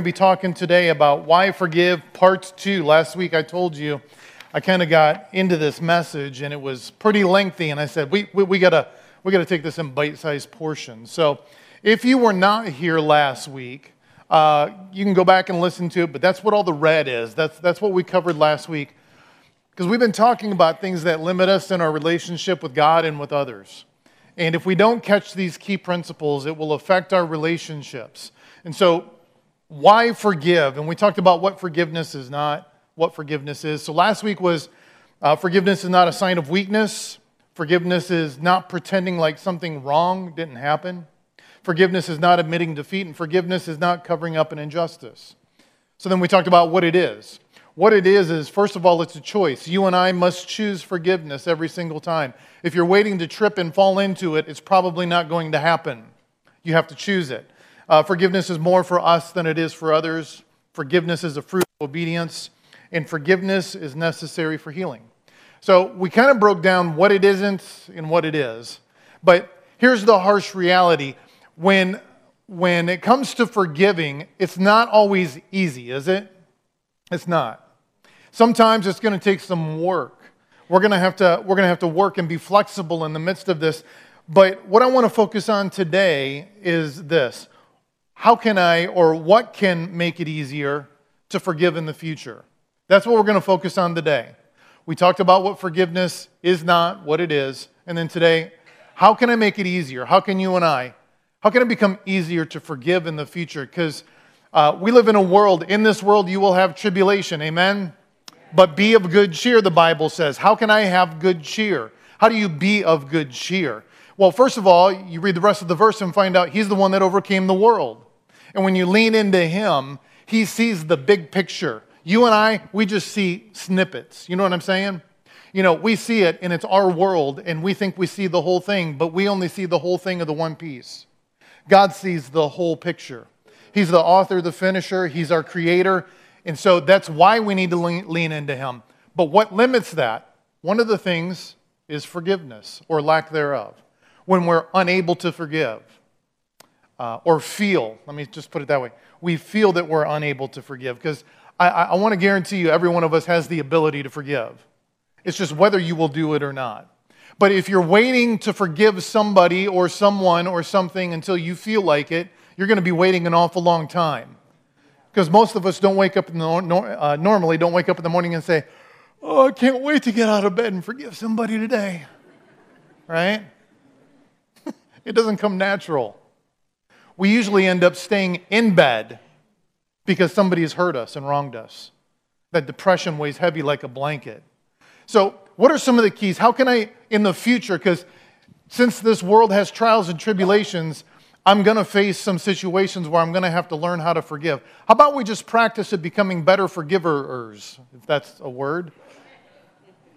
To be talking today about why forgive, part two. Last week I told you I kind of got into this message and it was pretty lengthy, and I said, we, we, we got we to take this in bite sized portions. So if you were not here last week, uh, you can go back and listen to it, but that's what all the red is. That's, that's what we covered last week. Because we've been talking about things that limit us in our relationship with God and with others. And if we don't catch these key principles, it will affect our relationships. And so why forgive? And we talked about what forgiveness is not, what forgiveness is. So last week was uh, forgiveness is not a sign of weakness. Forgiveness is not pretending like something wrong didn't happen. Forgiveness is not admitting defeat, and forgiveness is not covering up an injustice. So then we talked about what it is. What it is is, first of all, it's a choice. You and I must choose forgiveness every single time. If you're waiting to trip and fall into it, it's probably not going to happen. You have to choose it. Uh, forgiveness is more for us than it is for others. Forgiveness is a fruit of obedience, and forgiveness is necessary for healing. So we kind of broke down what it isn't and what it is. But here's the harsh reality when, when it comes to forgiving, it's not always easy, is it? It's not. Sometimes it's going to take some work. We're going to have to, we're going to, have to work and be flexible in the midst of this. But what I want to focus on today is this how can I or what can make it easier to forgive in the future? That's what we're going to focus on today. We talked about what forgiveness is not, what it is, and then today, how can I make it easier? How can you and I, how can it become easier to forgive in the future? Because uh, we live in a world, in this world, you will have tribulation, amen? But be of good cheer, the Bible says. How can I have good cheer? How do you be of good cheer? Well, first of all, you read the rest of the verse and find out he's the one that overcame the world. And when you lean into Him, He sees the big picture. You and I, we just see snippets. You know what I'm saying? You know, we see it and it's our world and we think we see the whole thing, but we only see the whole thing of the one piece. God sees the whole picture. He's the author, the finisher, He's our creator. And so that's why we need to lean into Him. But what limits that? One of the things is forgiveness or lack thereof. When we're unable to forgive, uh, or feel, let me just put it that way, we feel that we're unable to forgive. Because I, I want to guarantee you, every one of us has the ability to forgive. It's just whether you will do it or not. But if you're waiting to forgive somebody or someone or something until you feel like it, you're going to be waiting an awful long time. Because most of us don't wake up in the, uh, normally don't wake up in the morning and say, "Oh, I can't wait to get out of bed and forgive somebody today." Right? it doesn't come natural we usually end up staying in bed because somebody has hurt us and wronged us. That depression weighs heavy like a blanket. So, what are some of the keys? How can I, in the future, because since this world has trials and tribulations, I'm going to face some situations where I'm going to have to learn how to forgive. How about we just practice at becoming better forgivers, if that's a word?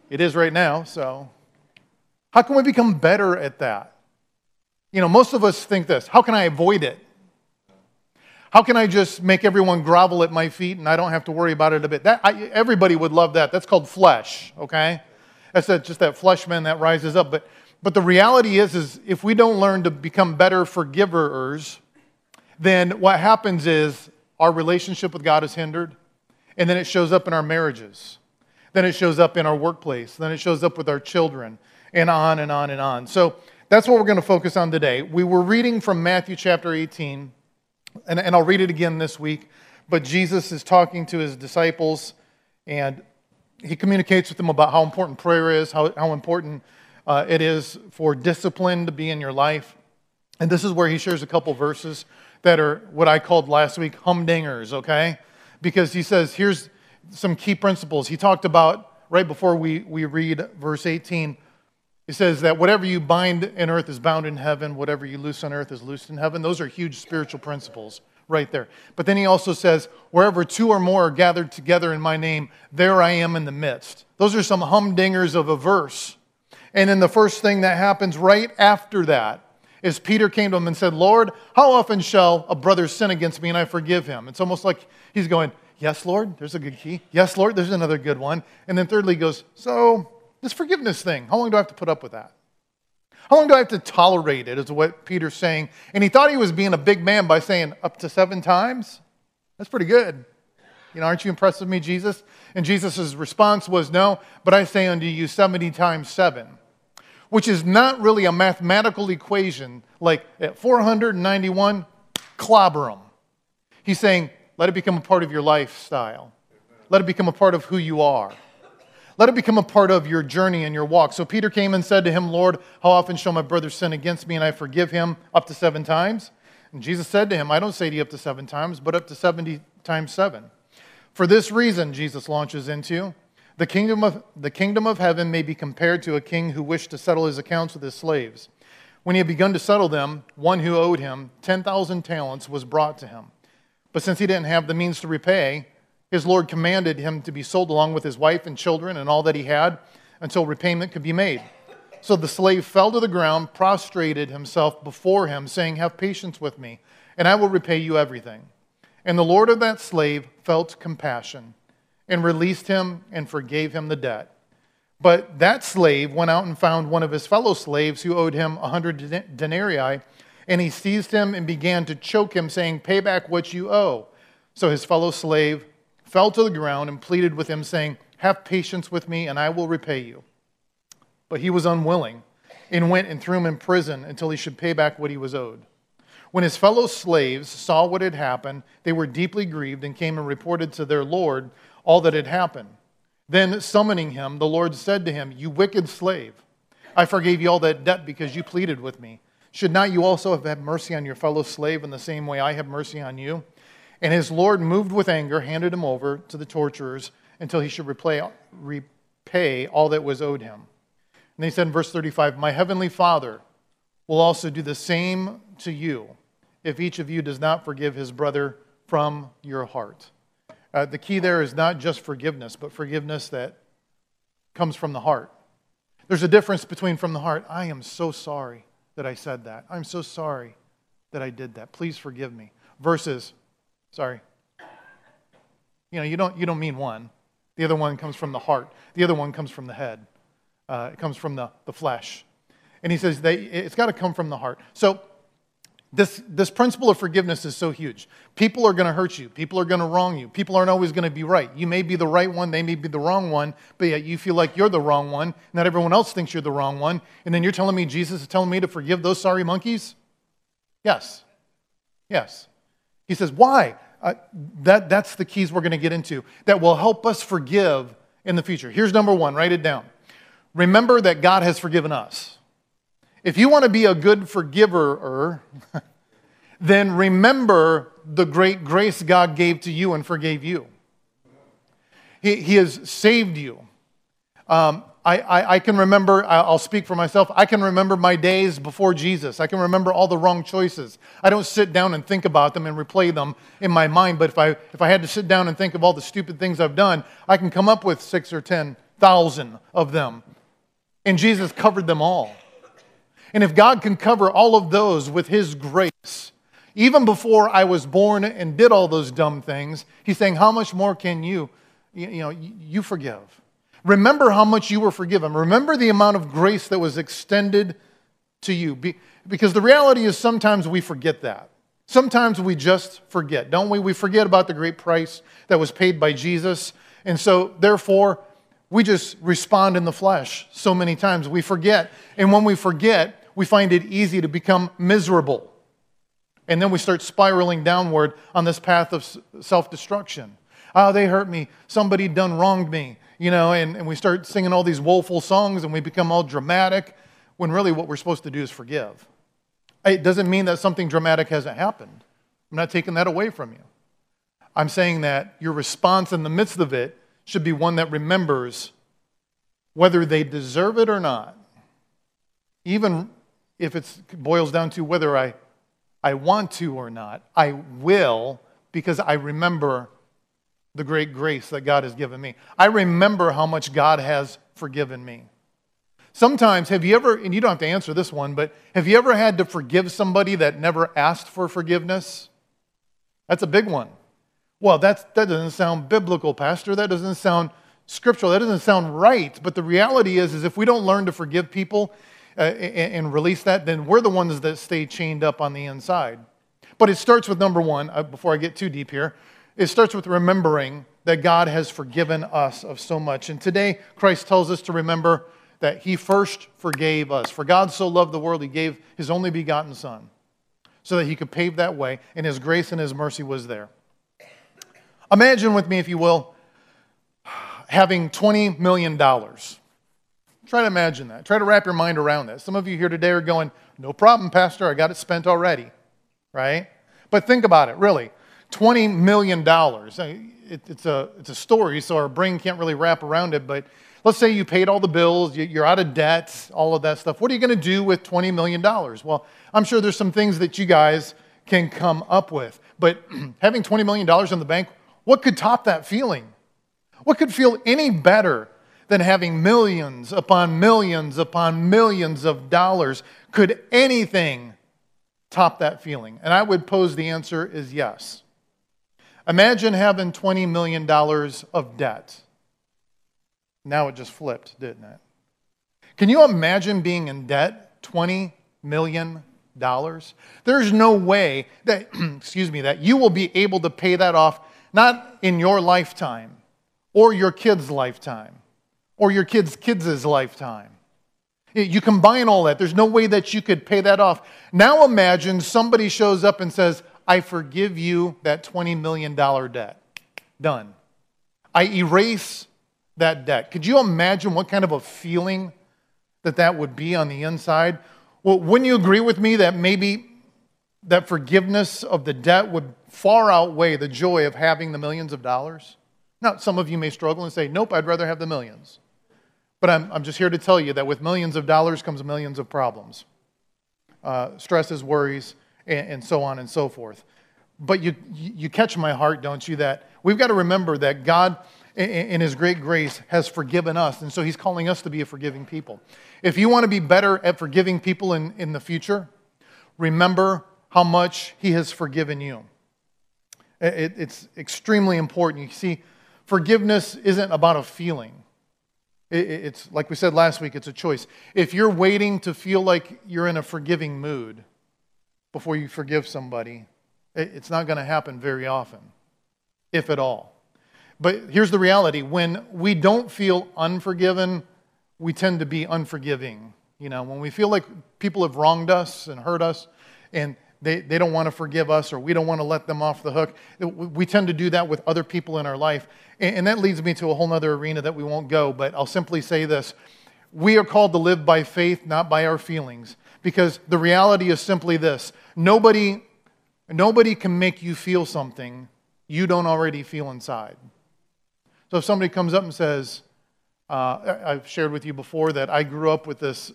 It is right now, so. How can we become better at that? You know, most of us think this how can I avoid it? How can I just make everyone grovel at my feet and I don't have to worry about it a bit? That, I, everybody would love that. That's called flesh, okay? That's that, just that flesh man that rises up. But, but the reality is, is if we don't learn to become better forgivers, then what happens is our relationship with God is hindered, and then it shows up in our marriages. Then it shows up in our workplace. Then it shows up with our children, and on and on and on. So that's what we're going to focus on today. We were reading from Matthew chapter 18, and, and I'll read it again this week. But Jesus is talking to his disciples, and he communicates with them about how important prayer is, how, how important uh, it is for discipline to be in your life. And this is where he shares a couple verses that are what I called last week humdingers, okay? Because he says, here's some key principles. He talked about, right before we, we read verse 18, he says that whatever you bind in earth is bound in heaven, whatever you loose on earth is loosed in heaven. Those are huge spiritual principles right there. But then he also says, wherever two or more are gathered together in my name, there I am in the midst. Those are some humdingers of a verse. And then the first thing that happens right after that is Peter came to him and said, Lord, how often shall a brother sin against me and I forgive him? It's almost like he's going, Yes, Lord, there's a good key. Yes, Lord, there's another good one. And then thirdly, he goes, So this forgiveness thing, how long do I have to put up with that? How long do I have to tolerate it, is what Peter's saying. And he thought he was being a big man by saying up to seven times. That's pretty good. You know, aren't you impressed with me, Jesus? And Jesus' response was, No, but I say unto you 70 times 7, which is not really a mathematical equation like at 491, clobber them. He's saying, Let it become a part of your lifestyle, let it become a part of who you are. Let it become a part of your journey and your walk. So Peter came and said to him, Lord, how often shall my brother sin against me and I forgive him? Up to seven times? And Jesus said to him, I don't say to you up to seven times, but up to 70 times seven. For this reason, Jesus launches into, the kingdom of, the kingdom of heaven may be compared to a king who wished to settle his accounts with his slaves. When he had begun to settle them, one who owed him 10,000 talents was brought to him. But since he didn't have the means to repay, his Lord commanded him to be sold along with his wife and children and all that he had until repayment could be made. So the slave fell to the ground, prostrated himself before him, saying, Have patience with me, and I will repay you everything. And the Lord of that slave felt compassion and released him and forgave him the debt. But that slave went out and found one of his fellow slaves who owed him a hundred denarii, and he seized him and began to choke him, saying, Pay back what you owe. So his fellow slave fell to the ground and pleaded with him, saying, Have patience with me, and I will repay you. But he was unwilling and went and threw him in prison until he should pay back what he was owed. When his fellow slaves saw what had happened, they were deeply grieved and came and reported to their Lord all that had happened. Then, summoning him, the Lord said to him, You wicked slave, I forgave you all that debt because you pleaded with me. Should not you also have had mercy on your fellow slave in the same way I have mercy on you? And his Lord, moved with anger, handed him over to the torturers until he should repay, all that was owed him. And he said in verse 35, My heavenly Father will also do the same to you if each of you does not forgive his brother from your heart. Uh, the key there is not just forgiveness, but forgiveness that comes from the heart. There's a difference between from the heart, I am so sorry that I said that. I'm so sorry that I did that. Please forgive me. Versus, sorry. You know, you don't, you don't mean one. The other one comes from the heart, the other one comes from the head, uh, it comes from the, the flesh. And he says they, it's got to come from the heart. So, this, this principle of forgiveness is so huge. People are going to hurt you. People are going to wrong you. People aren't always going to be right. You may be the right one, they may be the wrong one, but yet you feel like you're the wrong one, not everyone else thinks you're the wrong one. And then you're telling me Jesus is telling me to forgive those sorry monkeys? Yes. Yes. He says, why? Uh, that, that's the keys we're going to get into that will help us forgive in the future. Here's number one write it down. Remember that God has forgiven us. If you want to be a good forgiver, then remember the great grace God gave to you and forgave you. He, he has saved you. Um, I, I, I, can remember, I'll speak for myself, I can remember my days before Jesus. I can remember all the wrong choices. I don't sit down and think about them and replay them in my mind, but if I, if I had to sit down and think of all the stupid things I've done, I can come up with six or ten thousand of them. And Jesus covered them all. And if God can cover all of those with His grace, even before I was born and did all those dumb things, He's saying, How much more can you, you know, you forgive? Remember how much you were forgiven. Remember the amount of grace that was extended to you. Because the reality is sometimes we forget that. Sometimes we just forget, don't we? We forget about the great price that was paid by Jesus. And so, therefore, we just respond in the flesh so many times. We forget. And when we forget, we find it easy to become miserable. And then we start spiraling downward on this path of self destruction. Oh, ah, they hurt me. Somebody done wronged me. You know, and, and we start singing all these woeful songs and we become all dramatic when really what we're supposed to do is forgive. It doesn't mean that something dramatic hasn't happened. I'm not taking that away from you. I'm saying that your response in the midst of it should be one that remembers whether they deserve it or not. Even if it boils down to whether I, I want to or not, I will because I remember the great grace that God has given me. I remember how much God has forgiven me. Sometimes, have you ever, and you don't have to answer this one, but have you ever had to forgive somebody that never asked for forgiveness? That's a big one. Well, that's, that doesn't sound biblical, Pastor. That doesn't sound scriptural. That doesn't sound right. But the reality is, is if we don't learn to forgive people, uh, and, and release that, then we're the ones that stay chained up on the inside. But it starts with number one, uh, before I get too deep here. It starts with remembering that God has forgiven us of so much. And today, Christ tells us to remember that He first forgave us. For God so loved the world, He gave His only begotten Son so that He could pave that way, and His grace and His mercy was there. Imagine with me, if you will, having $20 million. Try to imagine that. Try to wrap your mind around that. Some of you here today are going, No problem, Pastor, I got it spent already, right? But think about it, really. $20 million. It, it's, a, it's a story, so our brain can't really wrap around it, but let's say you paid all the bills, you're out of debt, all of that stuff. What are you going to do with $20 million? Well, I'm sure there's some things that you guys can come up with. But having $20 million in the bank, what could top that feeling? What could feel any better than having millions upon millions upon millions of dollars? Could anything top that feeling? And I would pose the answer is yes. Imagine having $20 million of debt. Now it just flipped, didn't it? Can you imagine being in debt $20 million? There's no way that, excuse me, that you will be able to pay that off, not in your lifetime, or your kid's lifetime, or your kid's kids' lifetime. You combine all that, there's no way that you could pay that off. Now imagine somebody shows up and says, I forgive you that $20 million debt. Done. I erase that debt. Could you imagine what kind of a feeling that that would be on the inside? Well, wouldn't you agree with me that maybe that forgiveness of the debt would far outweigh the joy of having the millions of dollars? Now, some of you may struggle and say, nope, I'd rather have the millions. But I'm, I'm just here to tell you that with millions of dollars comes millions of problems uh, stresses, worries, and, and so on and so forth. But you, you catch my heart, don't you, that we've got to remember that God in his great grace has forgiven us. And so he's calling us to be a forgiving people. If you want to be better at forgiving people in, in the future, remember how much he has forgiven you. It, it's extremely important. You see, forgiveness isn't about a feeling. It, it's like we said last week, it's a choice. If you're waiting to feel like you're in a forgiving mood before you forgive somebody, it's not going to happen very often, if at all. But here's the reality when we don't feel unforgiven, we tend to be unforgiving. You know, when we feel like people have wronged us and hurt us and they, they don't want to forgive us or we don't want to let them off the hook, we tend to do that with other people in our life. And, and that leads me to a whole other arena that we won't go, but I'll simply say this. We are called to live by faith, not by our feelings. Because the reality is simply this nobody, nobody can make you feel something you don't already feel inside. So if somebody comes up and says, uh, I've shared with you before that I grew up with this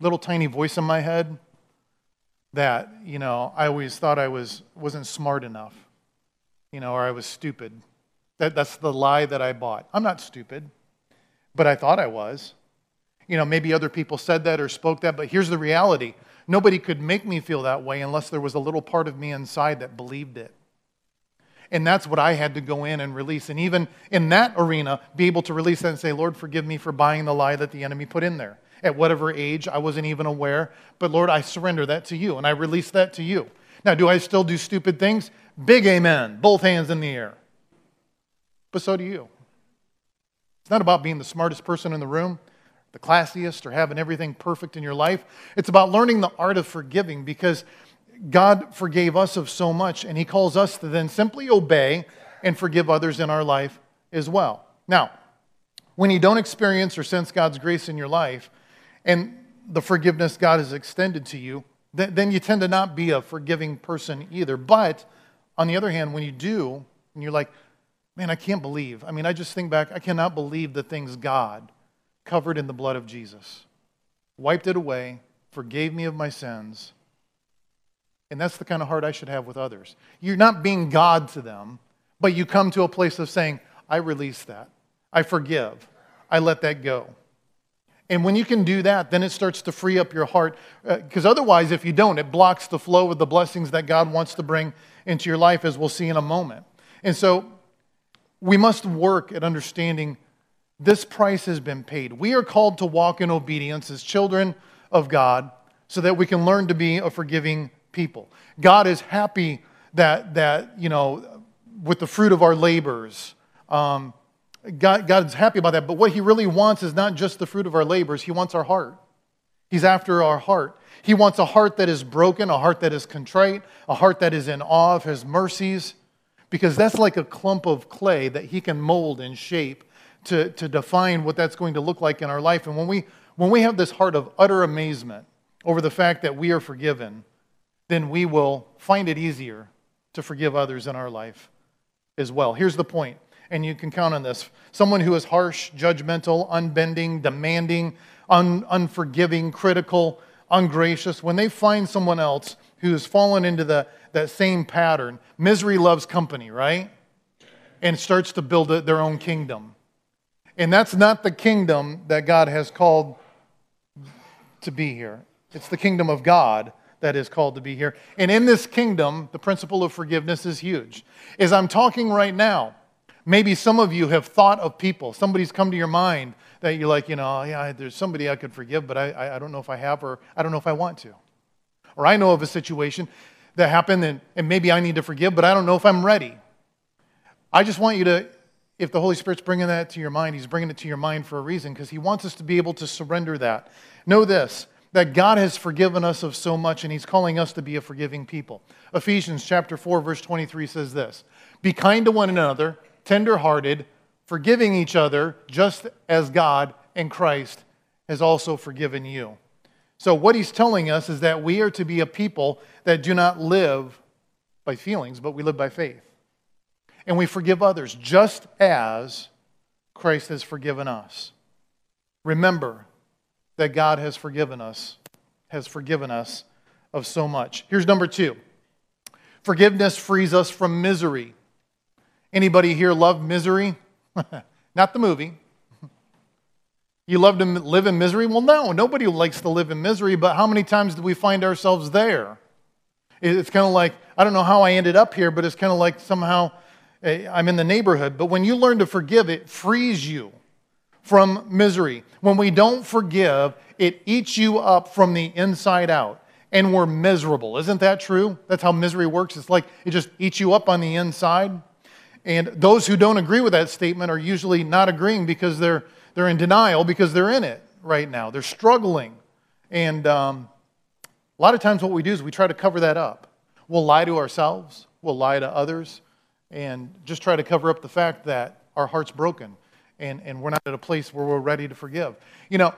little tiny voice in my head that, you know, I always thought I was, wasn't smart enough, you know, or I was stupid. That, that's the lie that I bought. I'm not stupid, but I thought I was. You know, maybe other people said that or spoke that, but here's the reality. Nobody could make me feel that way unless there was a little part of me inside that believed it. And that's what I had to go in and release. And even in that arena, be able to release that and say, Lord, forgive me for buying the lie that the enemy put in there. At whatever age, I wasn't even aware. But Lord, I surrender that to you and I release that to you. Now, do I still do stupid things? Big amen. Both hands in the air. But so do you. It's not about being the smartest person in the room, the classiest, or having everything perfect in your life. It's about learning the art of forgiving because God forgave us of so much, and He calls us to then simply obey and forgive others in our life as well. Now, when you don't experience or sense God's grace in your life and the forgiveness God has extended to you, then you tend to not be a forgiving person either. But on the other hand, when you do, and you're like, man, I can't believe. I mean, I just think back, I cannot believe the things God covered in the blood of Jesus, wiped it away, forgave me of my sins and that's the kind of heart I should have with others. You're not being God to them, but you come to a place of saying, I release that. I forgive. I let that go. And when you can do that, then it starts to free up your heart. Because uh, otherwise, if you don't, it blocks the flow of the blessings that God wants to bring into your life, as we'll see in a moment. And so we must work at understanding this price has been paid. We are called to walk in obedience as children of God so that we can learn to be a forgiving people. God is happy that, that you know, with the fruit of our labors. Um, God, God's happy about that. But what He really wants is not just the fruit of our labors, He wants our heart. He's after our heart. He wants a heart that is broken, a heart that is contrite, a heart that is in awe of His mercies, because that's like a clump of clay that He can mold and shape to, to define what that's going to look like in our life. And when we, when we have this heart of utter amazement over the fact that we are forgiven, then we will find it easier to forgive others in our life as well. Here's the point, and you can count on this someone who is harsh, judgmental, unbending, demanding, un- unforgiving, critical, ungracious, when they find someone else who has fallen into the, that same pattern, misery loves company, right? And starts to build a, their own kingdom. And that's not the kingdom that God has called to be here. It's the kingdom of God that is called to be here. And in this kingdom, the principle of forgiveness is huge. As I'm talking right now, maybe some of you have thought of people, somebody's come to your mind that you're like, you know, yeah, there's somebody I could forgive, but I, I don't know if I have or I don't know if I want to. Or I know of a situation that happened and, and maybe I need to forgive, but I don't know if I'm ready. I just want you to, if the Holy Spirit's bringing that to your mind, He's bringing it to your mind for a reason because He wants us to be able to surrender that. Know this that God has forgiven us of so much and he's calling us to be a forgiving people. Ephesians chapter 4 verse 23 says this: Be kind to one another, tender-hearted, forgiving each other just as God and Christ has also forgiven you. So what he's telling us is that we are to be a people that do not live by feelings, but we live by faith. And we forgive others just as Christ has forgiven us. Remember, that God has forgiven us, has forgiven us of so much. Here's number two forgiveness frees us from misery. Anybody here love misery? Not the movie. You love to live in misery? Well, no, nobody likes to live in misery, but how many times do we find ourselves there? It's kind of like, I don't know how I ended up here, but it's kind of like somehow eh, I'm in the neighborhood. But when you learn to forgive, it frees you from misery. When we don't forgive, it eats you up from the inside out, and we're miserable. Isn't that true? That's how misery works. It's like it just eats you up on the inside. And those who don't agree with that statement are usually not agreeing because they're, they're in denial because they're in it right now. They're struggling. And um, a lot of times, what we do is we try to cover that up. We'll lie to ourselves, we'll lie to others, and just try to cover up the fact that our heart's broken and, and we're not at a place where we're ready to forgive. You know,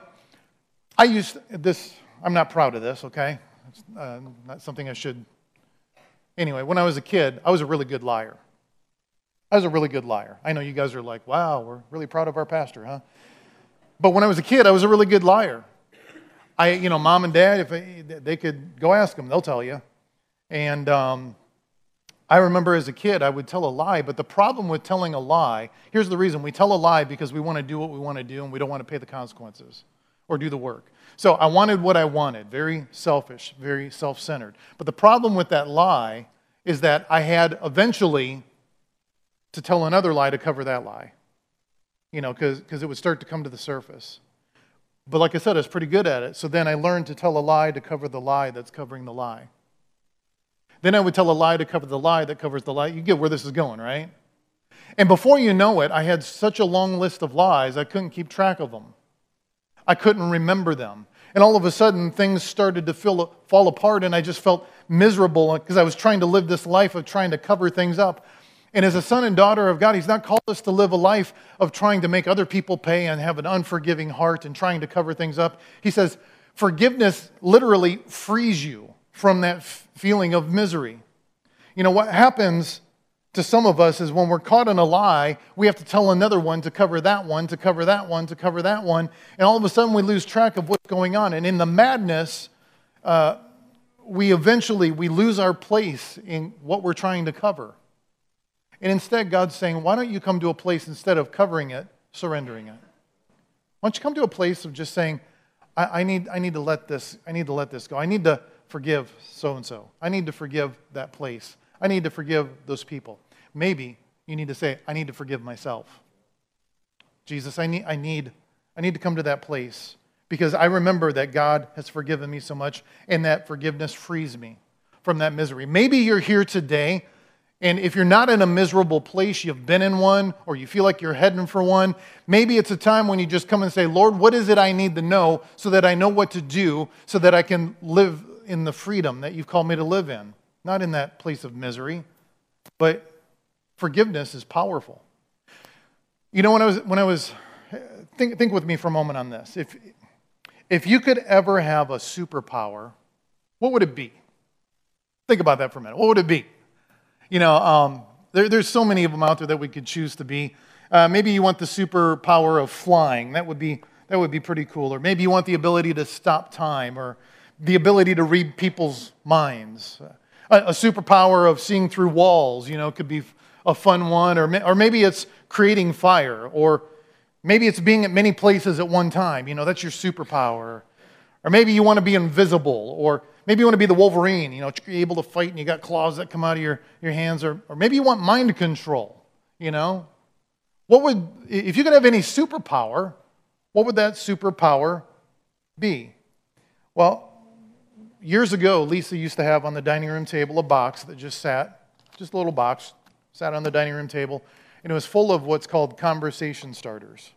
I used this, I'm not proud of this, okay? It's uh, not something I should. Anyway, when I was a kid, I was a really good liar. I was a really good liar. I know you guys are like, wow, we're really proud of our pastor, huh? But when I was a kid, I was a really good liar. I, you know, mom and dad, if they, they could go ask them, they'll tell you. And um, I remember as a kid, I would tell a lie, but the problem with telling a lie here's the reason we tell a lie because we want to do what we want to do and we don't want to pay the consequences or do the work. So I wanted what I wanted, very selfish, very self centered. But the problem with that lie is that I had eventually to tell another lie to cover that lie, you know, because it would start to come to the surface. But like I said, I was pretty good at it. So then I learned to tell a lie to cover the lie that's covering the lie. Then I would tell a lie to cover the lie that covers the lie. You get where this is going, right? And before you know it, I had such a long list of lies, I couldn't keep track of them. I couldn't remember them. And all of a sudden, things started to fall apart, and I just felt miserable uh, because I was trying to live this life of trying to cover things up. And as a son and daughter of God, He's not called us to live a life of trying to make other people pay and have an unforgiving heart and trying to cover things up. He says, forgiveness literally frees you from that feeling of misery. You know, what happens to some of us is when we're caught in a lie, we have to tell another one to cover that one, to cover that one, to cover that one, and all of a sudden we lose track of what's going on. And in the madness, uh, we eventually we lose our place in what we're trying to cover. And instead, God's saying, why don't you come to a place instead of covering it, surrendering it? Why don't you come to a place of just saying, I, I need, I need to let this, I need to let this go. I need to forgive so and so. I need to forgive that place. I need to forgive those people. Maybe you need to say, I need to forgive myself. Jesus, I need, I need, I need to come to that place because I remember that God has forgiven me so much and that forgiveness frees me from that misery. Maybe you're here today And if you're not in a miserable place, you've been in one, or you feel like you're heading for one, maybe it's a time when you just come and say, Lord, what is it I need to know so that I know what to do so that I can live in the freedom that you've called me to live in? Not in that place of misery, but forgiveness is powerful. You know, when I was, when I was think, think with me for a moment on this. If, if you could ever have a superpower, what would it be? Think about that for a minute. What would it be? You know, um, there, there's so many of them out there that we could choose to be. Uh, maybe you want the superpower of flying. That would be that would be pretty cool. Or maybe you want the ability to stop time, or the ability to read people's minds. A, a superpower of seeing through walls. You know, could be a fun one. Or or maybe it's creating fire. Or maybe it's being at many places at one time. You know, that's your superpower. Or maybe you want to be invisible. Or Maybe you want to be the Wolverine, you know, you're able to fight and you got claws that come out of your, your hands. Or, or maybe you want mind control, you know. What would, if you could have any superpower, what would that superpower be? Well, years ago, Lisa used to have on the dining room table a box that just sat, just a little box, sat on the dining room table, and it was full of what's called conversation starters.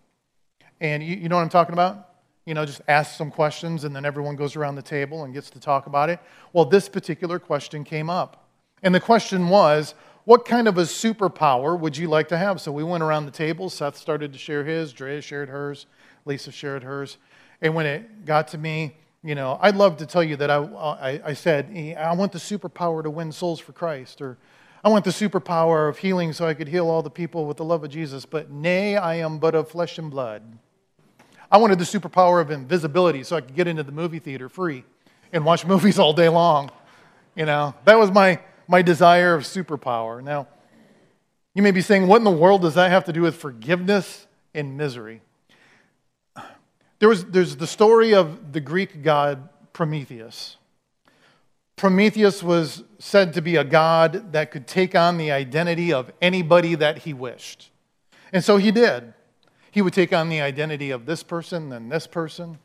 And you, you know what I'm talking about? you know, just ask some questions and then everyone goes around the table and gets to talk about it. Well, this particular question came up. And the question was, what kind of a superpower would you like to have? So we went around the table. Seth started to share his, Drea shared hers, Lisa shared hers. And when it got to me, you know, I'd love to tell you that I, I, I said, eh, I want the superpower to win souls for Christ, or I want the superpower of healing so I could heal all the people with the love of Jesus, but nay, I am but of flesh and blood. I wanted the superpower of invisibility so I could get into the movie theater free and watch movies all day long. You know, that was my, my desire of superpower. Now, you may be saying, what in the world does that have to do with forgiveness and misery? There was, there's the story of the Greek god Prometheus. Prometheus was said to be a god that could take on the identity of anybody that he wished. And so he did. He would take on the identity of this person, then this person.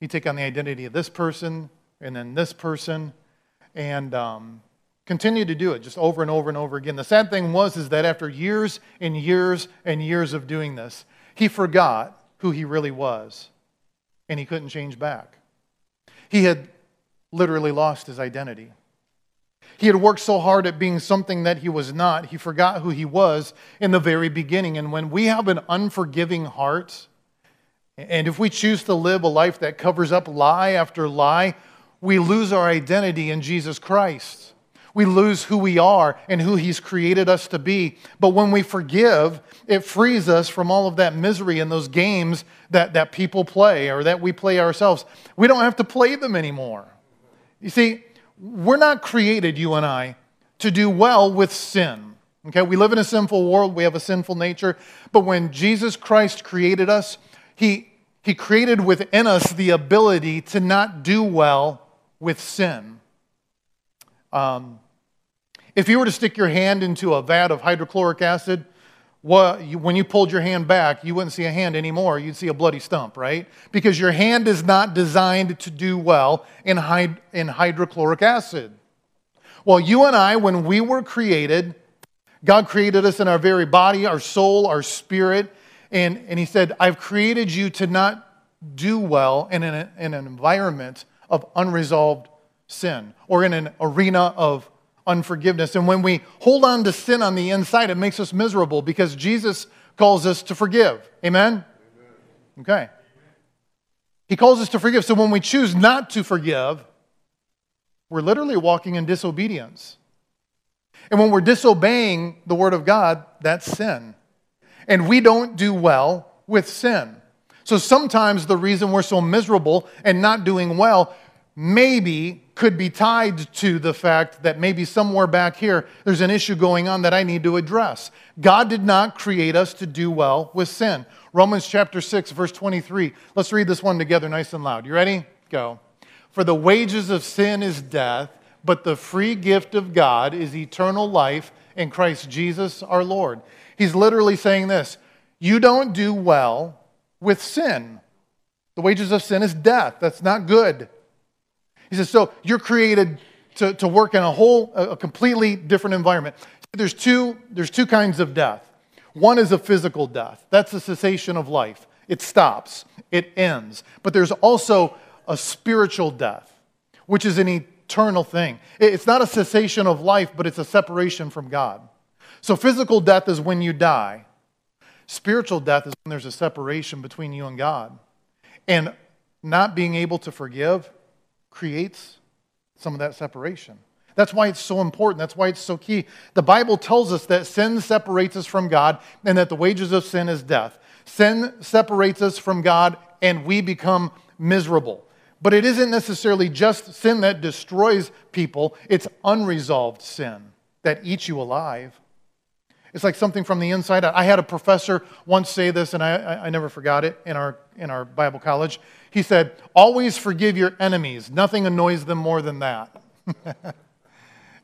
He'd take on the identity of this person, and then this person, and um, continue to do it just over and over and over again. The sad thing was is that after years and years and years of doing this, he forgot who he really was, and he couldn't change back. He had literally lost his identity. He had worked so hard at being something that he was not, he forgot who he was in the very beginning. And when we have an unforgiving heart, and if we choose to live a life that covers up lie after lie, we lose our identity in Jesus Christ. We lose who we are and who He's created us to be. But when we forgive, it frees us from all of that misery and those games that, that people play or that we play ourselves. We don't have to play them anymore. You see, we're not created, you and I, to do well with sin. Okay, we live in a sinful world, we have a sinful nature, but when Jesus Christ created us, he, he created within us the ability to not do well with sin. Um, if you were to stick your hand into a vat of hydrochloric acid, well, you, when you pulled your hand back, you wouldn't see a hand anymore. You'd see a bloody stump, right? Because your hand is not designed to do well in, hyd- in hydrochloric acid. Well, you and I, when we were created, God created us in our very body, our soul, our spirit, and, and He said, I've created you to not do well in an, in an environment of unresolved sin or in an arena of unforgiveness. And when we hold on to sin on the inside, it makes us miserable because Jesus calls us to forgive. Amen? Okay. He calls us to forgive. So when we choose not to forgive, we're literally walking in disobedience. And when we're disobeying the word of God, that's sin. And we don't do well with sin. So sometimes the reason we're so miserable and not doing well maybe could be tied to the fact that maybe somewhere back here there's an issue going on that I need to address. God did not create us to do well with sin. Romans chapter 6, verse 23. Let's read this one together nice and loud. You ready? Go. For the wages of sin is death, but the free gift of God is eternal life in Christ Jesus our Lord. He's literally saying this You don't do well with sin. The wages of sin is death. That's not good. He says, so you're created to, to work in a whole, a completely different environment. There's two, there's two kinds of death. One is a physical death, that's a cessation of life. It stops, it ends. But there's also a spiritual death, which is an eternal thing. It's not a cessation of life, but it's a separation from God. So physical death is when you die. Spiritual death is when there's a separation between you and God. And not being able to forgive creates some of that separation. That's why it's so important. That's why it's so key. The Bible tells us that sin separates us from God and that the wages of sin is death. Sin separates us from God and we become miserable. But it isn't necessarily just sin that destroys people, it's unresolved sin that eats you alive. It's like something from the inside out. I had a professor once say this, and I, I never forgot it in our, in our Bible college. He said, Always forgive your enemies. Nothing annoys them more than that.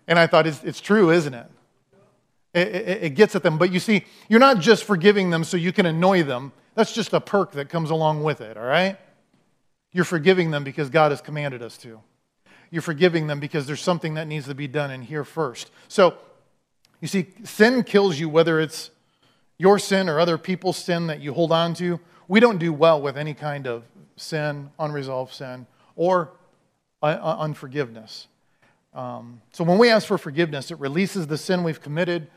and I thought, it's, it's true, isn't it? It, it? it gets at them. But you see, you're not just forgiving them so you can annoy them. That's just a perk that comes along with it, all right? You're forgiving them because God has commanded us to. You're forgiving them because there's something that needs to be done in here first. So, you see, sin kills you, whether it's your sin or other people's sin that you hold on to. We don't do well with any kind of sin, unresolved sin, or unforgiveness. Um, so when we ask for forgiveness, it releases the sin we've committed.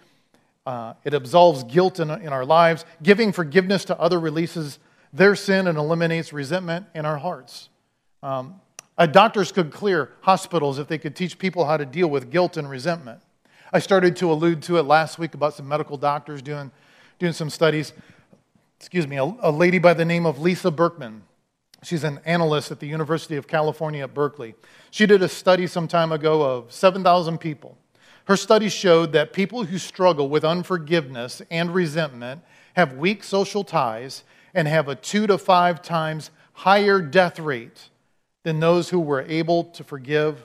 Uh, it absolves guilt in, in our lives. Giving forgiveness to other releases their sin and eliminates resentment in our hearts. Um, uh, doctors could clear hospitals if they could teach people how to deal with guilt and resentment. I started to allude to it last week about some medical doctors doing, doing some studies. Excuse me, a, a lady by the name of Lisa Berkman. She's an analyst at the University of California at Berkeley. She did a study some time ago of 7,000 people. Her study showed that people who struggle with unforgiveness and resentment have weak social ties and have a two to five times higher death rate than those who were able to forgive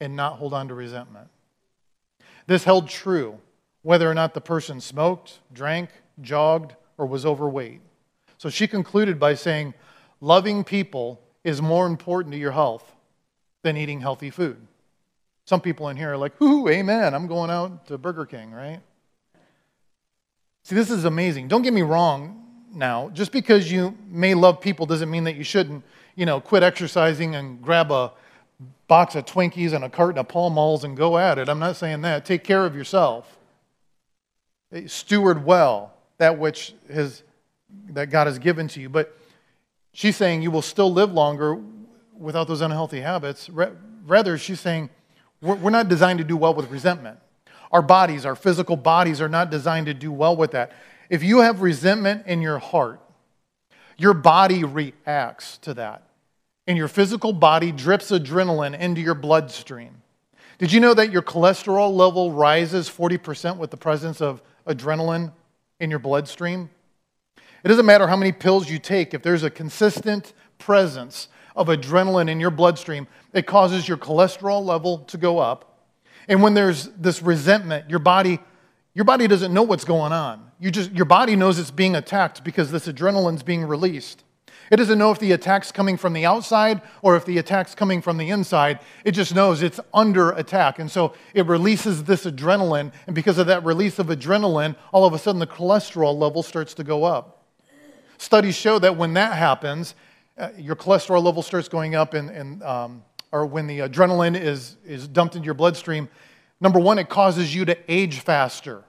and not hold on to resentment. This held true whether or not the person smoked, drank, jogged, or was overweight. So she concluded by saying, Loving people is more important to your health than eating healthy food. Some people in here are like, Ooh, amen, I'm going out to Burger King, right? See, this is amazing. Don't get me wrong now. Just because you may love people doesn't mean that you shouldn't, you know, quit exercising and grab a box of Twinkies and a carton of Pall Malls and go at it. I'm not saying that. Take care of yourself. Steward well that which has, that God has given to you. But she's saying you will still live longer without those unhealthy habits. Rather, she's saying we're not designed to do well with resentment. Our bodies, our physical bodies, are not designed to do well with that. If you have resentment in your heart, your body reacts to that and your physical body drips adrenaline into your bloodstream. Did you know that your cholesterol level rises 40% with the presence of adrenaline in your bloodstream? It doesn't matter how many pills you take, if there's a consistent presence of adrenaline in your bloodstream, it causes your cholesterol level to go up. And when there's this resentment, your body, your body doesn't know what's going on. You just, your body knows it's being attacked because this adrenaline's being released. It doesn't know if the attack's coming from the outside or if the attack's coming from the inside. It just knows it's under attack. And so it releases this adrenaline. And because of that release of adrenaline, all of a sudden the cholesterol level starts to go up. Studies show that when that happens, uh, your cholesterol level starts going up, and, and um, or when the adrenaline is, is dumped into your bloodstream, number one, it causes you to age faster.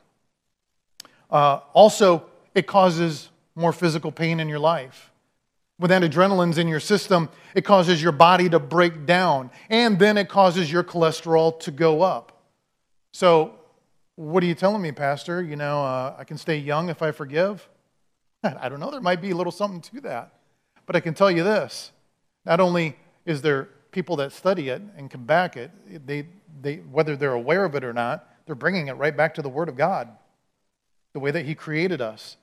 Uh, also, it causes more physical pain in your life. When that adrenaline's in your system, it causes your body to break down, and then it causes your cholesterol to go up. So, what are you telling me, Pastor? You know, uh, I can stay young if I forgive? I don't know. There might be a little something to that. But I can tell you this not only is there people that study it and can back it, they, they, whether they're aware of it or not, they're bringing it right back to the Word of God, the way that He created us.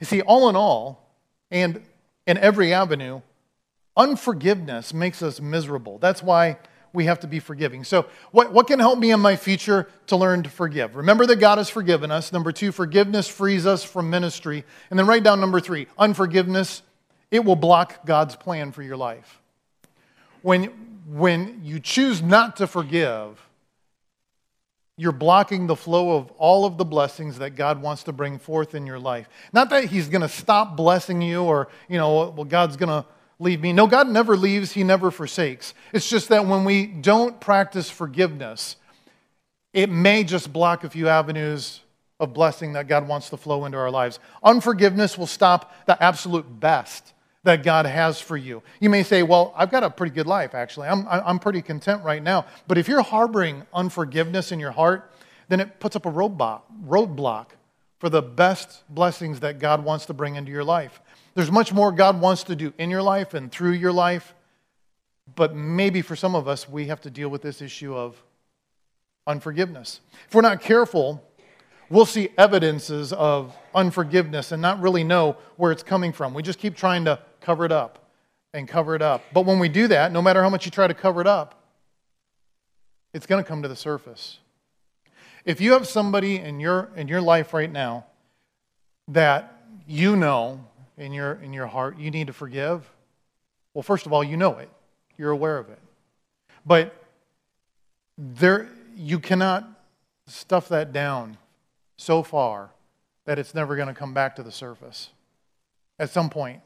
You see, all in all, and in every avenue, unforgiveness makes us miserable. That's why we have to be forgiving. So, what, what can help me in my future to learn to forgive? Remember that God has forgiven us. Number two, forgiveness frees us from ministry. And then write down number three, unforgiveness, it will block God's plan for your life. When, when you choose not to forgive, you're blocking the flow of all of the blessings that God wants to bring forth in your life. Not that He's going to stop blessing you or, you know, well, God's going to leave me. No, God never leaves, He never forsakes. It's just that when we don't practice forgiveness, it may just block a few avenues of blessing that God wants to flow into our lives. Unforgiveness will stop the absolute best that God has for you. You may say, Well, I've got a pretty good life, actually. I'm, I'm pretty content right now. But if you're harboring unforgiveness in your heart, then it puts up a roadblock, roadblock for the best blessings that God wants to bring into your life. There's much more God wants to do in your life and through your life. But maybe for some of us, we have to deal with this issue of unforgiveness. If we're not careful, we'll see evidences of unforgiveness and not really know where it's coming from. We just keep trying to cover it up and cover it up. But when we do that, no matter how much you try to cover it up, it's going to come to the surface. If you have somebody in your, in your life right now that you know in your, in your heart you need to forgive, well, first of all, you know it, you're aware of it. But there, you cannot stuff that down so far that it's never going to come back to the surface. At some point,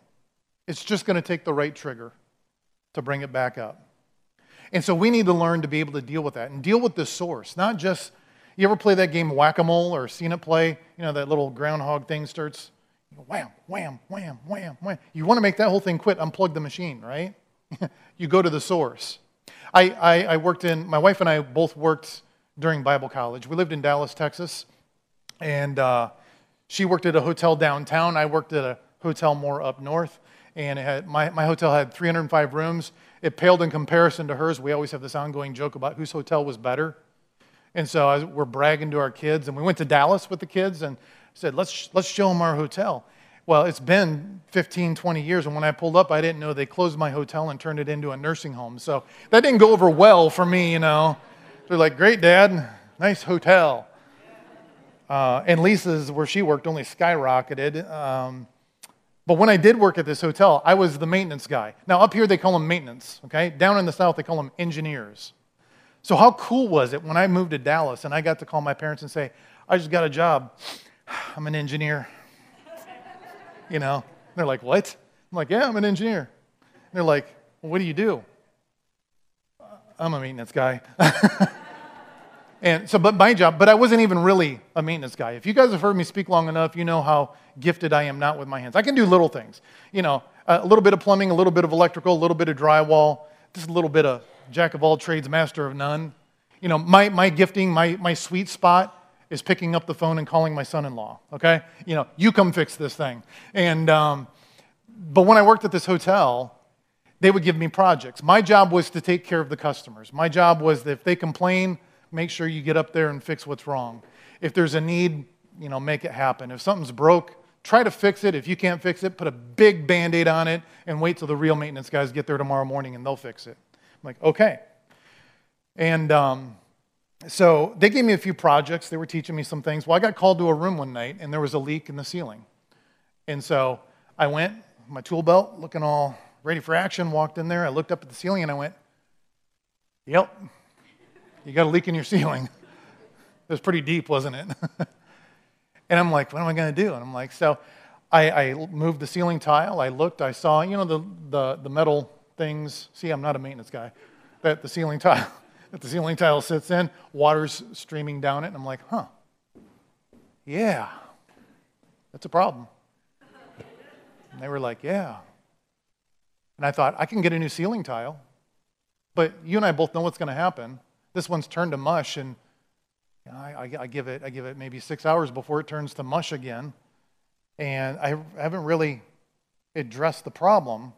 it's just going to take the right trigger to bring it back up. And so we need to learn to be able to deal with that and deal with the source, not just you ever play that game whack a mole or seen it play? You know, that little groundhog thing starts wham, wham, wham, wham, wham. You want to make that whole thing quit, unplug the machine, right? you go to the source. I, I, I, worked in, my wife and I both worked during Bible college. We lived in Dallas, Texas, and uh, she worked at a hotel downtown. I worked at a hotel more up north, and had, my, my hotel had 305 rooms. It paled in comparison to hers. We always have this ongoing joke about whose hotel was better. And so we're bragging to our kids, and we went to Dallas with the kids and said, let's, let's show them our hotel. Well, it's been 15, 20 years, and when I pulled up, I didn't know they closed my hotel and turned it into a nursing home. So that didn't go over well for me, you know. They're like, great, Dad, nice hotel. Uh, and Lisa's, where she worked, only skyrocketed. Um, but when I did work at this hotel, I was the maintenance guy. Now, up here, they call them maintenance, okay? Down in the South, they call them engineers. So, how cool was it when I moved to Dallas and I got to call my parents and say, I just got a job. I'm an engineer. you know? They're like, What? I'm like, Yeah, I'm an engineer. They're like, Well, what do you do? I'm a maintenance guy. and so, but my job, but I wasn't even really a maintenance guy. If you guys have heard me speak long enough, you know how gifted I am not with my hands. I can do little things, you know, uh, a little bit of plumbing, a little bit of electrical, a little bit of drywall, just a little bit of jack of all trades, master of none. You know, my, my gifting, my, my sweet spot is picking up the phone and calling my son in law, okay? You know, you come fix this thing. And, um, but when I worked at this hotel, they would give me projects. My job was to take care of the customers. My job was that if they complain, make sure you get up there and fix what's wrong. If there's a need, you know, make it happen. If something's broke, try to fix it. If you can't fix it, put a big band aid on it and wait till the real maintenance guys get there tomorrow morning and they'll fix it. I'm like, okay. And um, so they gave me a few projects. They were teaching me some things. Well, I got called to a room one night and there was a leak in the ceiling. And so I went, my tool belt, looking all ready for action, walked in there. I looked up at the ceiling and I went, Yep, you got a leak in your ceiling. It was pretty deep, wasn't it? and I'm like, What am I going to do? And I'm like, So I, I moved the ceiling tile. I looked, I saw, you know, the, the, the metal things. See, I'm not a maintenance guy. That the ceiling tile, that the ceiling tile sits in, water's streaming down it, and I'm like, huh, yeah, that's a problem. And they were like, yeah. And I thought, I can get a new ceiling tile, but you and I both know what's going to happen. This one's turned to mush, and I, I, I, give it, I give it maybe six hours before it turns to mush again. And I haven't really addressed the problem.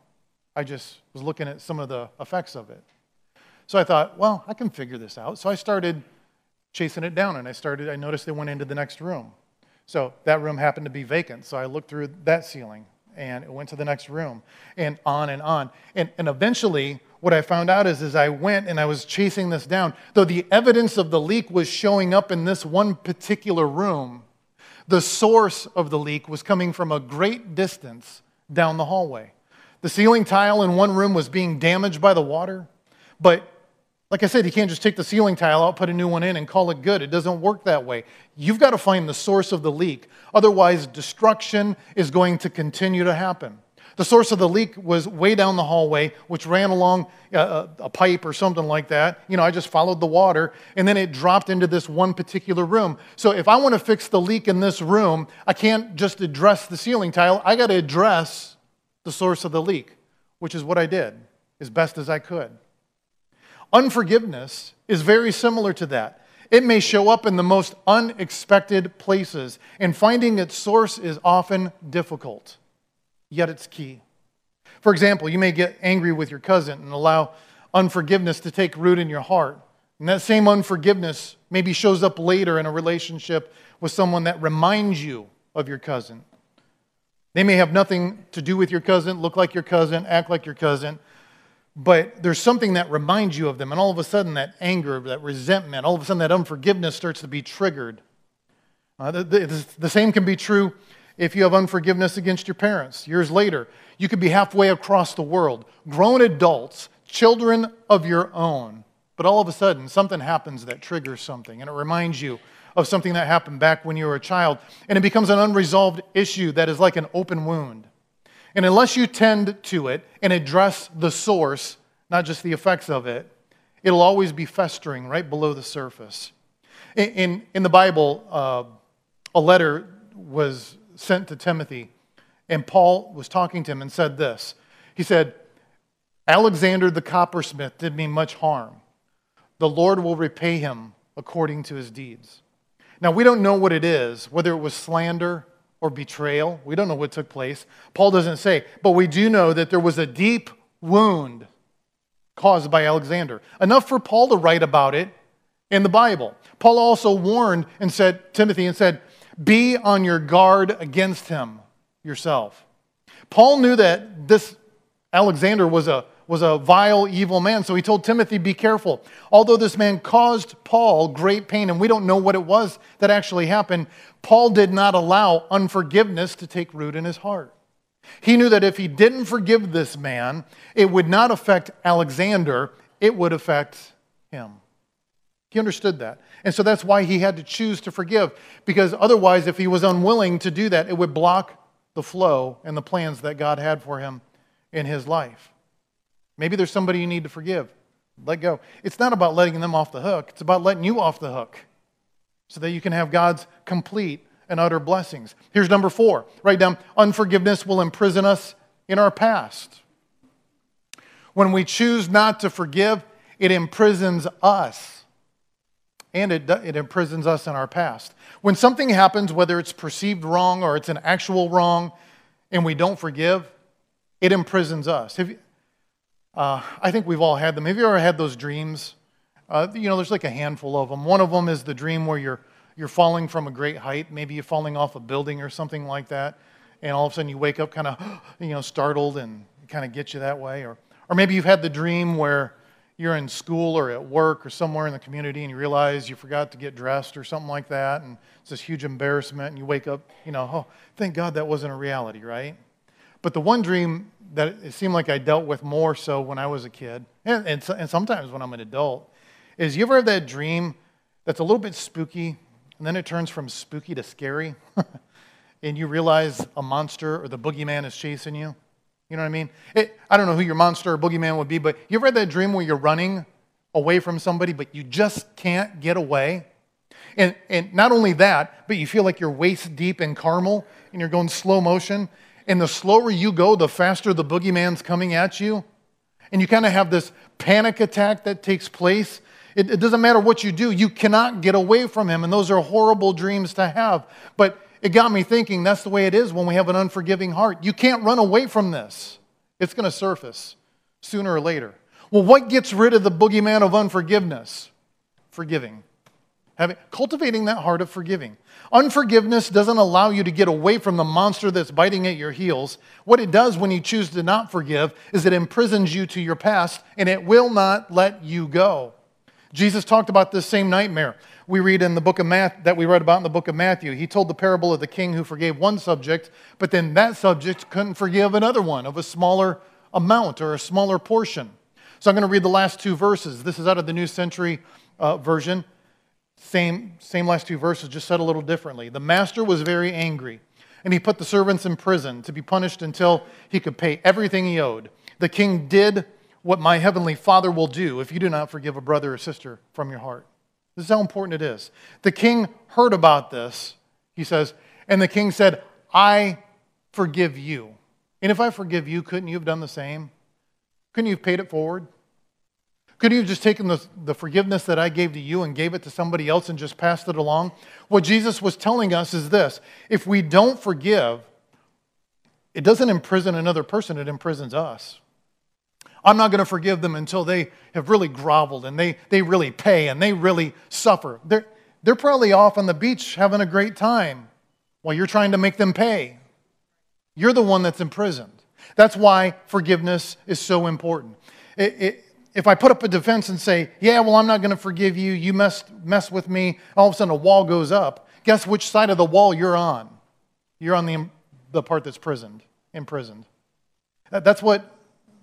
I just was looking at some of the effects of it. So I thought, well, I can figure this out. So I started chasing it down and I started, I noticed they went into the next room. So that room happened to be vacant. So I looked through that ceiling and it went to the next room and on and on. And, and eventually, what I found out is as I went and I was chasing this down, though the evidence of the leak was showing up in this one particular room, the source of the leak was coming from a great distance down the hallway. The ceiling tile in one room was being damaged by the water, but Like I said, you can't just take the ceiling tile out, put a new one in, and call it good. It doesn't work that way. You've got to find the source of the leak. Otherwise, destruction is going to continue to happen. The source of the leak was way down the hallway, which ran along a, a, pipe or something like that. You know, I just followed the water, and then it dropped into this one particular room. So if I want to fix the leak in this room, I can't just address the ceiling tile. I got to address the source of the leak, which is what I did as best as I could. Unforgiveness is very similar to that. It may show up in the most unexpected places, and finding its source is often difficult yet it's key. For example, you may get angry with your cousin and allow unforgiveness to take root in your heart. And that same unforgiveness maybe shows up later in a relationship with someone that reminds you of your cousin. They may have nothing to do with your cousin, look like your cousin, act like your cousin, but there's something that reminds you of them. And all of a sudden, that anger, that resentment, all of a sudden, that unforgiveness starts to be triggered. Uh, the, the, the same can be true if you have unforgiveness against your parents. Years later, you could be halfway across the world, grown adults, children of your own. But all of a sudden, something happens that triggers something, and it reminds you of something that happened back when you were a child. And it becomes an unresolved issue that is like an open wound. And unless you tend to it and address the source, not just the effects of it, it'll always be festering right below the surface. In, in, in the Bible, uh, a letter was sent to Timothy, and Paul was talking to him and said this. He said, Alexander the coppersmith did me much harm. The Lord will repay him according to his deeds. Now, we don't know what it is, whether it was slander or betrayal. We don't know what took place. Paul doesn't say, but we do know that there was a deep wound caused by Alexander. Enough for Paul to write about it in the Bible. Paul also warned and said, Timothy, and said, be on your guard against him yourself. Paul knew that this Alexander was a, was a vile, evil man, so he told Timothy, Be careful. Although this man caused Paul great pain, and we don't know what it was that actually happened, Paul did not allow unforgiveness to take root in his heart. He knew that if he didn't forgive this man, it would not affect Alexander, it would affect him. He understood that. And so that's why he had to choose to forgive, because otherwise, if he was unwilling to do that, it would block the flow and the plans that God had for him in his life. Maybe there's somebody you need to forgive. Let go. It's not about letting them off the hook, it's about letting you off the hook so that you can have God's complete and utter blessings. Here's number four write down unforgiveness will imprison us in our past. When we choose not to forgive, it imprisons us and it, it imprisons us in our past. When something happens, whether it's perceived wrong or it's an actual wrong, and we don't forgive, it imprisons us. You, uh, I think we've all had them. Have you ever had those dreams? Uh, you know, there's like a handful of them. One of them is the dream where you're, you're falling from a great height. Maybe you're falling off a building or something like that. And all of a sudden you wake up kind of, you know, startled and kind of gets you that way. Or, or maybe you've had the dream where you're in school or at work or somewhere in the community and you realize you forgot to get dressed or something like that and it's this huge embarrassment and you wake up, you know, oh, thank God that wasn't a reality, right? But the one dream that it seemed like I dealt with more so when I was a kid and, and, and sometimes when I'm an adult is you ever have that dream that's a little bit spooky and then it turns from spooky to scary and you realize a monster or the boogeyman is chasing you? You know what I mean? It, I don't know who your monster or boogeyman would be, but you ever had that dream where you're running away from somebody, but you just can't get away? And, and not only that, but you feel like you're waist deep in caramel and you're going slow motion. And the slower you go, the faster the boogeyman's coming at you. And you kind of have this panic attack that takes place. It, it doesn't matter what you do, you cannot get away from him. And those are horrible dreams to have. But it got me thinking that's the way it is when we have an unforgiving heart. You can't run away from this, it's going to surface sooner or later. Well, what gets rid of the boogeyman of unforgiveness? Forgiving. Having, cultivating that heart of forgiving. Unforgiveness doesn't allow you to get away from the monster that's biting at your heels. What it does when you choose to not forgive is it imprisons you to your past and it will not let you go. Jesus talked about this same nightmare we read in the book of Matthew, that we read about in the book of Matthew. He told the parable of the king who forgave one subject, but then that subject couldn't forgive another one of a smaller amount or a smaller portion. So I'm going to read the last two verses. This is out of the New Century uh, Version. Same, same last two verses, just said a little differently. The master was very angry, and he put the servants in prison to be punished until he could pay everything he owed. The king did what my heavenly Father will do if you do not forgive a brother or sister from your heart. This is how important it is. The king heard about this, he says, and the king said, I forgive you. And if I forgive you, couldn't you have done the same? Couldn't you have paid it forward? Couldn't you have just taken the, the forgiveness that I gave to you and gave it to somebody else and just passed it along? What Jesus was telling us is this if we don't forgive, it doesn't imprison another person, it imprisons us. I'm not going to forgive them until they have really groveled and they, they really pay and they really suffer. They're, they're probably off on the beach having a great time while you're trying to make them pay. You're the one that's imprisoned. That's why forgiveness is so important. It, it, if I put up a defense and say, yeah, well, I'm not going to forgive you, you mess, mess with me, all of a sudden a wall goes up, guess which side of the wall you're on? You're on the, the part that's prisoned, imprisoned. That's what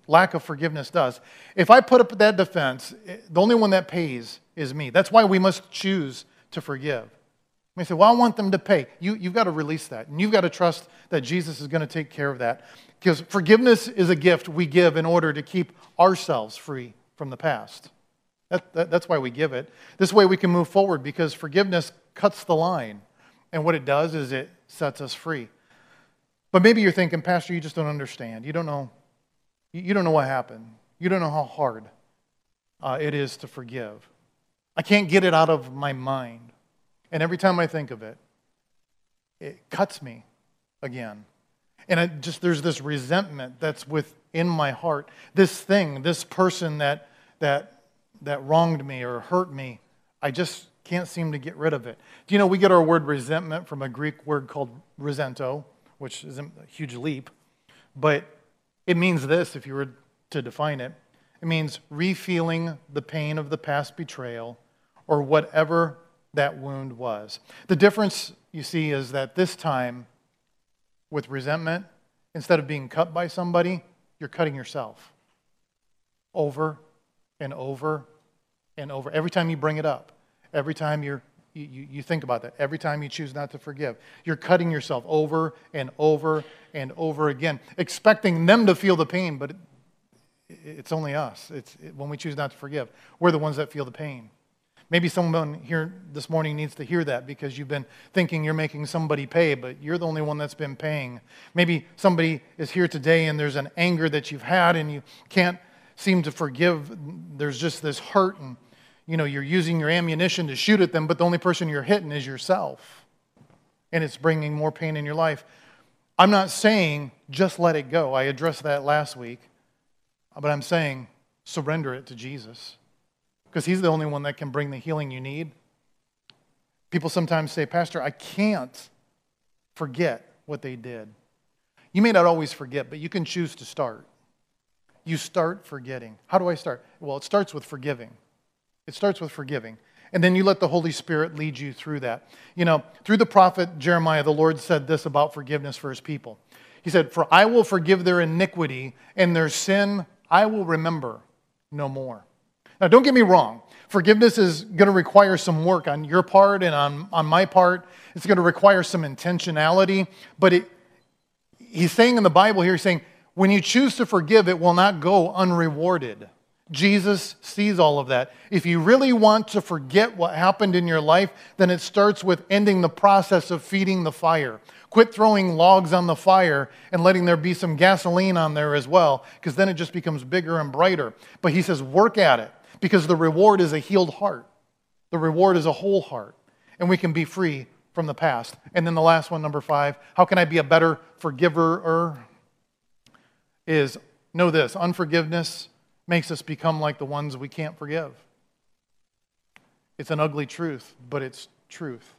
lack of forgiveness does. If I put up that defense, eh, the only one that pays is me. That's why we must choose to forgive. You say, Well, I want them to pay. You, you've got to release that. And you've got to trust that Jesus is going to take care of that. Because forgiveness is a gift we give in order to keep ourselves free from the past. That, that, that's why we give it. This way we can move forward because forgiveness cuts the line. And what it does is it sets us free. But maybe you're thinking, Pastor, you just don't understand. You don't know you don't know what happened. You don't know how hard uh, it is to forgive. I can't get it out of my mind. And every time I think of it, it cuts me again. And I just there's this resentment that's within my heart. This thing, this person that that that wronged me or hurt me, I just can't seem to get rid of it. Do you know we get our word resentment from a Greek word called resento, which isn't a huge leap, but it means this, if you were to define it it means refeeling the pain of the past betrayal or whatever that wound was. The difference, you see, is that this time with resentment, instead of being cut by somebody, you're cutting yourself over and over and over. Every time you bring it up, every time you're you, you, think about that every time you choose not to forgive. You're cutting yourself over and over and over again, expecting them to feel the pain, but it, it's only us. It's it, when we choose not to forgive. We're the ones that feel the pain. Maybe someone here this morning needs to hear that because you've been thinking you're making somebody pay, but you're the only one that's been paying. Maybe somebody is here today and there's an anger that you've had and you can't seem to forgive. There's just this hurt and you know, you're using your ammunition to shoot at them, but the only person you're hitting is yourself. And it's bringing more pain in your life. I'm not saying just let it go. I addressed that last week. But I'm saying surrender it to Jesus because He's the only one that can bring the healing you need. People sometimes say, Pastor, I can't forget what they did. You may not always forget, but you can choose to start. You start forgetting. How do I start? Well, it starts with forgiving. It starts with forgiving. And then you let the Holy Spirit lead you through that. You know, through the prophet Jeremiah, the Lord said this about forgiveness for his people. He said, For I will forgive their iniquity and their sin I will remember no more. Now, don't get me wrong. Forgiveness is going to require some work on your part and on, on my part. It's going to require some intentionality. But it, he's saying in the Bible here, he's saying, when you choose to forgive, it will not go unrewarded. Jesus sees all of that. If you really want to forget what happened in your life, then it starts with ending the process of feeding the fire. Quit throwing logs on the fire and letting there be some gasoline on there as well, because then it just becomes bigger and brighter. But he says, work at it, because the reward is a healed heart. The reward is a whole heart, and we can be free from the past. And then the last one, number five, how can I be a better forgiver? Is know this unforgiveness makes us become like the ones we can't forgive. It's an ugly truth, but it's truth.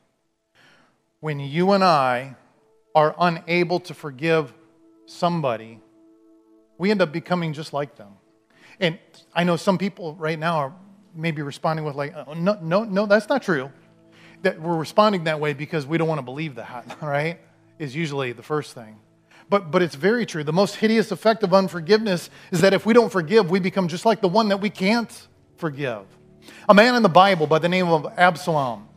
When you and I are unable to forgive somebody, we end up becoming just like them. And I know some people right now are maybe responding with like, oh, no, no, no, that's not true. That we're responding that way because we don't want to believe that, right? Is usually the first thing. But, but it's very true. The most hideous effect of unforgiveness is that if we don't forgive, we become just like the one that we can't forgive. A man in the Bible by the name of Absalom.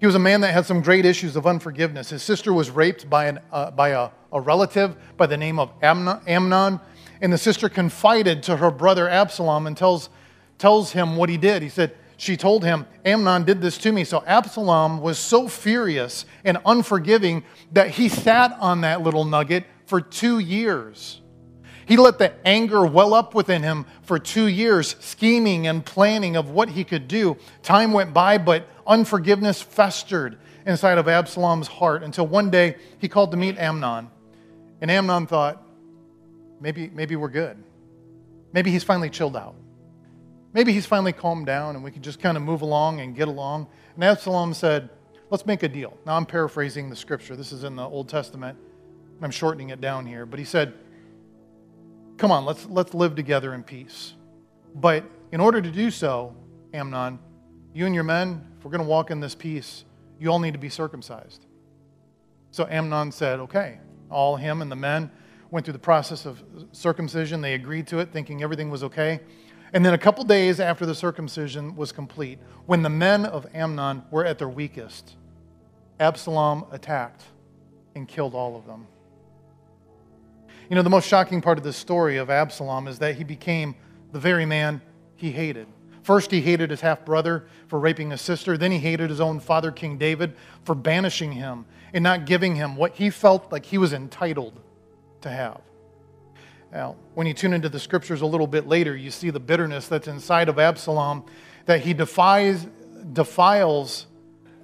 He was a man that had some great issues of unforgiveness. His sister was raped by, an, uh, by a, a relative by the name of Amnon, and the sister confided to her brother Absalom and tells, tells him what he did. He said, She told him, Amnon did this to me. So Absalom was so furious and unforgiving that he sat on that little nugget for two years. He let the anger well up within him for two years, scheming and planning of what he could do. Time went by, but unforgiveness festered inside of Absalom's heart until one day he called to meet Amnon. And Amnon thought, maybe, maybe we're good. Maybe he's finally chilled out. Maybe he's finally calmed down and we can just kind of move along and get along. And Absalom said, Let's make a deal. Now I'm paraphrasing the scripture. This is in the Old Testament. I'm shortening it down here. But he said, Come on, let's, let's live together in peace. But in order to do so, Amnon, you and your men, if we're going to walk in this peace, you all need to be circumcised. So Amnon said, Okay. All him and the men went through the process of circumcision. They agreed to it, thinking everything was okay. And then a couple days after the circumcision was complete, when the men of Amnon were at their weakest, Absalom attacked and killed all of them. You know, the most shocking part of this story of Absalom is that he became the very man he hated. First, he hated his half brother for raping his sister. Then, he hated his own father, King David, for banishing him and not giving him what he felt like he was entitled to have. Now, when you tune into the scriptures a little bit later, you see the bitterness that's inside of Absalom, that he defies, defiles,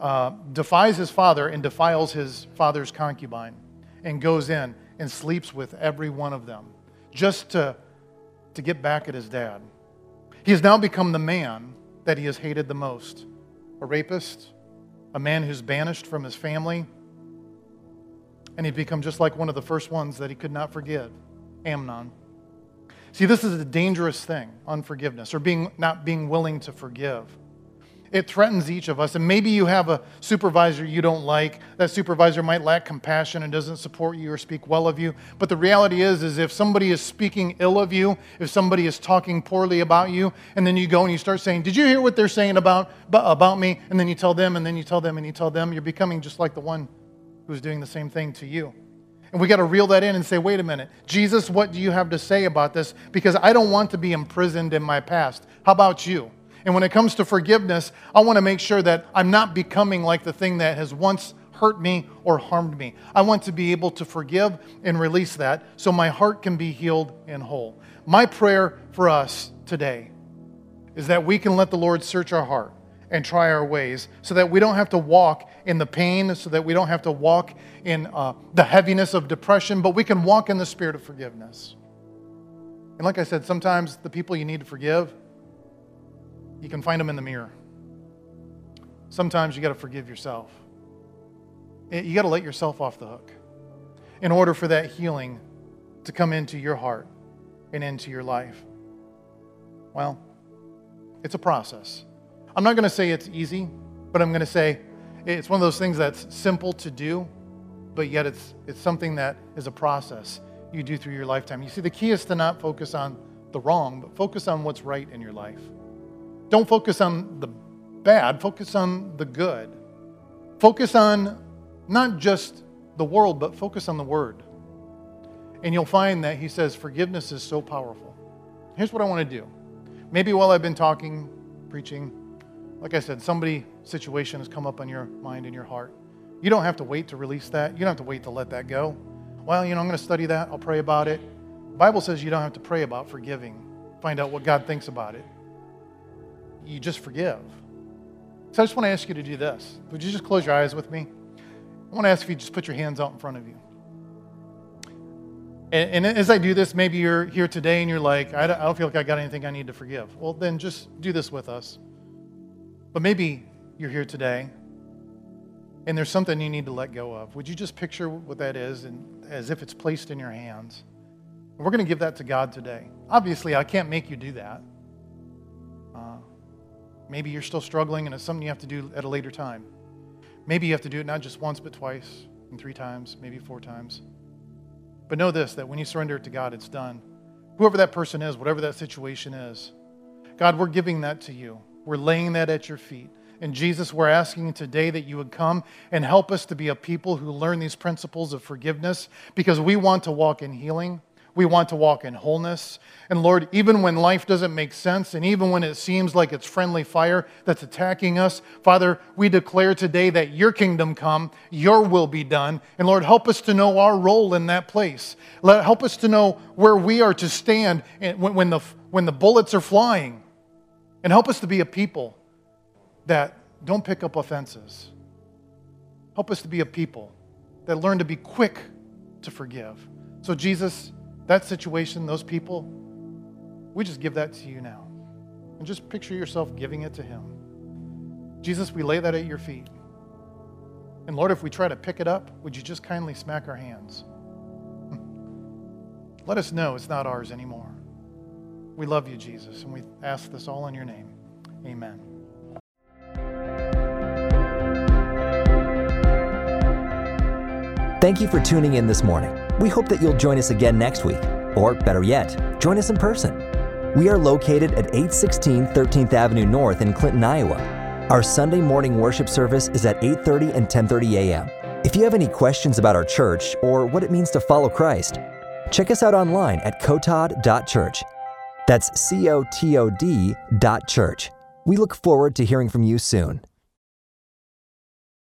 uh, defies his father and defiles his father's concubine and goes in and sleeps with every one of them just to, to get back at his dad. He has now become the man that he has hated the most a rapist, a man who's banished from his family, and he'd become just like one of the first ones that he could not forgive Amnon. See, this is a dangerous thing, unforgiveness, or being, not being willing to forgive. It threatens each of us. And maybe you have a supervisor you don't like. That supervisor might lack compassion and doesn't support you or speak well of you. But the reality is, is if somebody is speaking ill of you, if somebody is talking poorly about you, and then you go and you start saying, Did you hear what they're saying about, about me? And then you tell them, and then you tell them, and you tell them, you're becoming just like the one who's doing the same thing to you. And we got to reel that in and say, wait a minute, Jesus, what do you have to say about this? Because I don't want to be imprisoned in my past. How about you? And when it comes to forgiveness, I want to make sure that I'm not becoming like the thing that has once hurt me or harmed me. I want to be able to forgive and release that so my heart can be healed and whole. My prayer for us today is that we can let the Lord search our heart and try our ways so that we don't have to walk in the pain, so that we don't have to walk in uh, the heaviness of depression, but we can walk in the spirit of forgiveness. And like I said, sometimes the people you need to forgive you can find them in the mirror. Sometimes you got to forgive yourself. You got to let yourself off the hook in order for that healing to come into your heart and into your life. Well, it's a process. I'm not going to say it's easy, but I'm going to say it's one of those things that's simple to do, but yet it's, it's something that is a process you do through your lifetime. You see, the key is to not focus on the wrong, but focus on what's right in your life. Don't focus on the bad, focus on the good. Focus on not just the world, but focus on the Word. And you'll find that he says forgiveness is so powerful. Here's what I want to do. Maybe while I've been talking, preaching, like I said, somebody situation has come up on your mind and your heart. You don't have to wait to release that. You don't have to wait to let that go. Well, you know, I'm going to study that. I'll pray about it. The Bible says you don't have to pray about forgiving. Find out what God thinks about it you just forgive. So I just want to ask you to do this. Would you just close your eyes with me? I want to ask if you just put your hands out in front of you. And, and as I do this, maybe you're here today and you're like, I don't, I don't feel like I got anything I need to forgive. Well, then just do this with us. But maybe you're here today and there's something you need to let go of. Would you just picture what that is and as if it's placed in your hands? We're going to give that to God today. Obviously, I can't make you do that. Uh, maybe you're still struggling and it's something you have to do at a later time. Maybe you have to do it not just once, but twice and three times, maybe four times. But know this that when you surrender it to God, it's done. Whoever that person is, whatever that situation is, God, we're giving that to you. We're laying that at your feet. And Jesus, we're asking today that you would come and help us to be a people who learn these principles of forgiveness because we want to walk in healing. We want to walk in wholeness. And Lord, even when life doesn't make sense, and even when it seems like it's friendly fire that's attacking us, Father, we declare today that your kingdom come, your will be done. And Lord, help us to know our role in that place. Help us to know where we are to stand when, the, when the bullets are flying. And help us to be a people that don't pick up offenses. Help us to be a people that learn to be quick to forgive. So, Jesus, that situation, those people, we just give that to you now. And just picture yourself giving it to Him. Jesus, we lay that at your feet. And Lord, if we try to pick it up, would you just kindly smack our hands? Let us know it's not ours anymore. We love you, Jesus, and we ask this all in your name. Amen. Thank you for tuning in this morning. We hope that you'll join us again next week, or better yet, join us in person. We are located at 816 13th Avenue North in Clinton, Iowa. Our Sunday morning worship service is at 8:30 and 10:30 a.m. If you have any questions about our church or what it means to follow Christ, check us out online at cotod.church. That's C O T O D dot church. We look forward to hearing from you soon.